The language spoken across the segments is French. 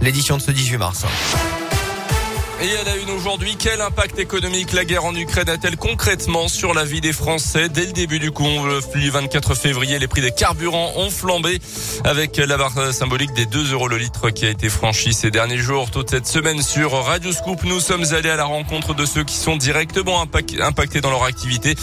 l'édition de ce 18 mars. Et à la une aujourd'hui, quel impact économique la guerre en Ukraine a-t-elle concrètement sur la vie des Français Dès le début du conflit, 24 février, les prix des carburants ont flambé avec la barre symbolique des 2 euros le litre qui a été franchie ces derniers jours. Toute cette semaine sur Radio Scoop, nous sommes allés à la rencontre de ceux qui sont directement impactés dans leur activité,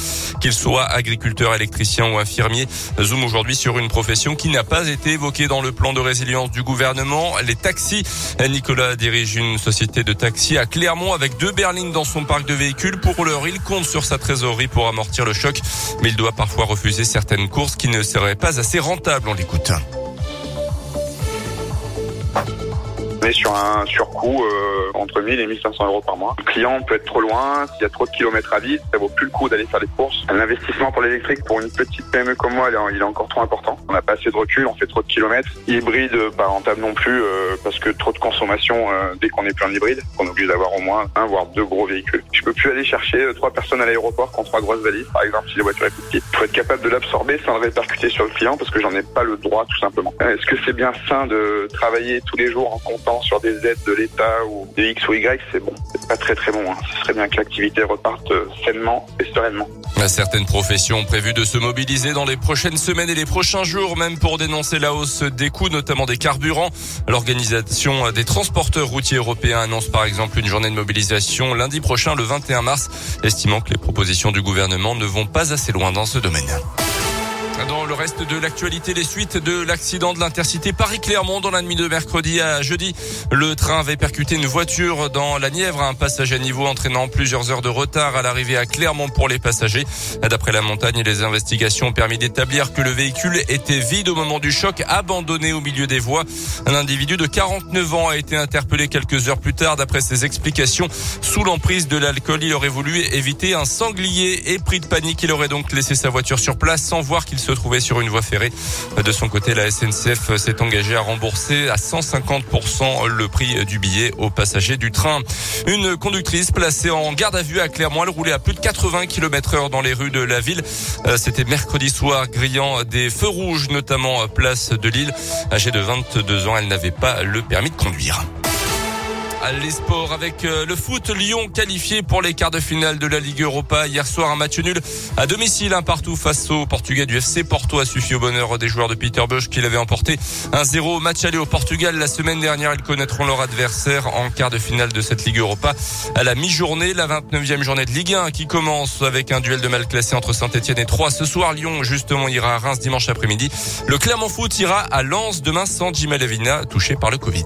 qu'ils soient agriculteurs, électriciens ou infirmiers. Zoom aujourd'hui sur une profession qui n'a pas été évoquée dans le plan de résilience du gouvernement, les taxis. Nicolas dirige une société de taxis à Clermont avec deux berlines dans son parc de véhicules. Pour l'heure, il compte sur sa trésorerie pour amortir le choc, mais il doit parfois refuser certaines courses qui ne seraient pas assez rentables. On l'écoute. Sur un surcoût euh, entre 1000 et 1500 euros par mois. Le client peut être trop loin, s'il y a trop de kilomètres à vide, ça vaut plus le coup d'aller faire les courses. L'investissement pour l'électrique pour une petite PME comme moi, il est encore trop important. On n'a pas assez de recul, on fait trop de kilomètres. Hybride, pas rentable non plus euh, parce que trop de consommation euh, dès qu'on est plus en hybride, on est obligé d'avoir au moins un voire deux gros véhicules. Je peux plus aller chercher trois personnes à l'aéroport qui ont trois grosses valises, par exemple si la voiture est plus petite. Il faut être capable de l'absorber sans le répercuter sur le client parce que j'en ai pas le droit tout simplement. Est-ce que c'est bien sain de travailler tous les jours en comptant sur des aides de l'État ou de X ou Y, c'est bon. C'est pas très très bon. Hein. Ce serait bien que l'activité reparte euh, sainement et sereinement. Certaines professions ont prévu de se mobiliser dans les prochaines semaines et les prochains jours, même pour dénoncer la hausse des coûts, notamment des carburants. L'organisation des transporteurs routiers européens annonce par exemple une journée de mobilisation lundi prochain, le 21 mars, estimant que les propositions du gouvernement ne vont pas assez loin dans ce domaine. Dans le reste de l'actualité, les suites de l'accident de l'intercité Paris-Clermont dans la nuit de mercredi à jeudi. Le train avait percuté une voiture dans la Nièvre, un passage à niveau entraînant plusieurs heures de retard à l'arrivée à Clermont pour les passagers. D'après la montagne, les investigations ont permis d'établir que le véhicule était vide au moment du choc, abandonné au milieu des voies. Un individu de 49 ans a été interpellé quelques heures plus tard. D'après ses explications, sous l'emprise de l'alcool, il aurait voulu éviter un sanglier et pris de panique. Il aurait donc laissé sa voiture sur place sans voir qu'il se sur une voie ferrée. De son côté, la SNCF s'est engagée à rembourser à 150% le prix du billet aux passagers du train. Une conductrice placée en garde à vue à Clermont, elle roulait à plus de 80 km heure dans les rues de la ville. Euh, c'était mercredi soir, grillant des feux rouges, notamment place de Lille. Âgée de 22 ans, elle n'avait pas le permis de conduire. Les sports avec euh, le foot Lyon qualifié pour les quarts de finale de la Ligue Europa. Hier soir, un match nul à domicile, un partout face au Portugais du FC Porto a suffi au bonheur des joueurs de Peter Bush qui l'avaient emporté un 0 match aller au Portugal. La semaine dernière, ils connaîtront leur adversaire en quart de finale de cette Ligue Europa à la mi-journée, la 29e journée de Ligue 1 qui commence avec un duel de mal classé entre Saint-Etienne et Troyes. Ce soir, Lyon justement ira à Reims dimanche après-midi. Le Clermont Foot ira à Lens demain sans Jim Alavina touché par le Covid.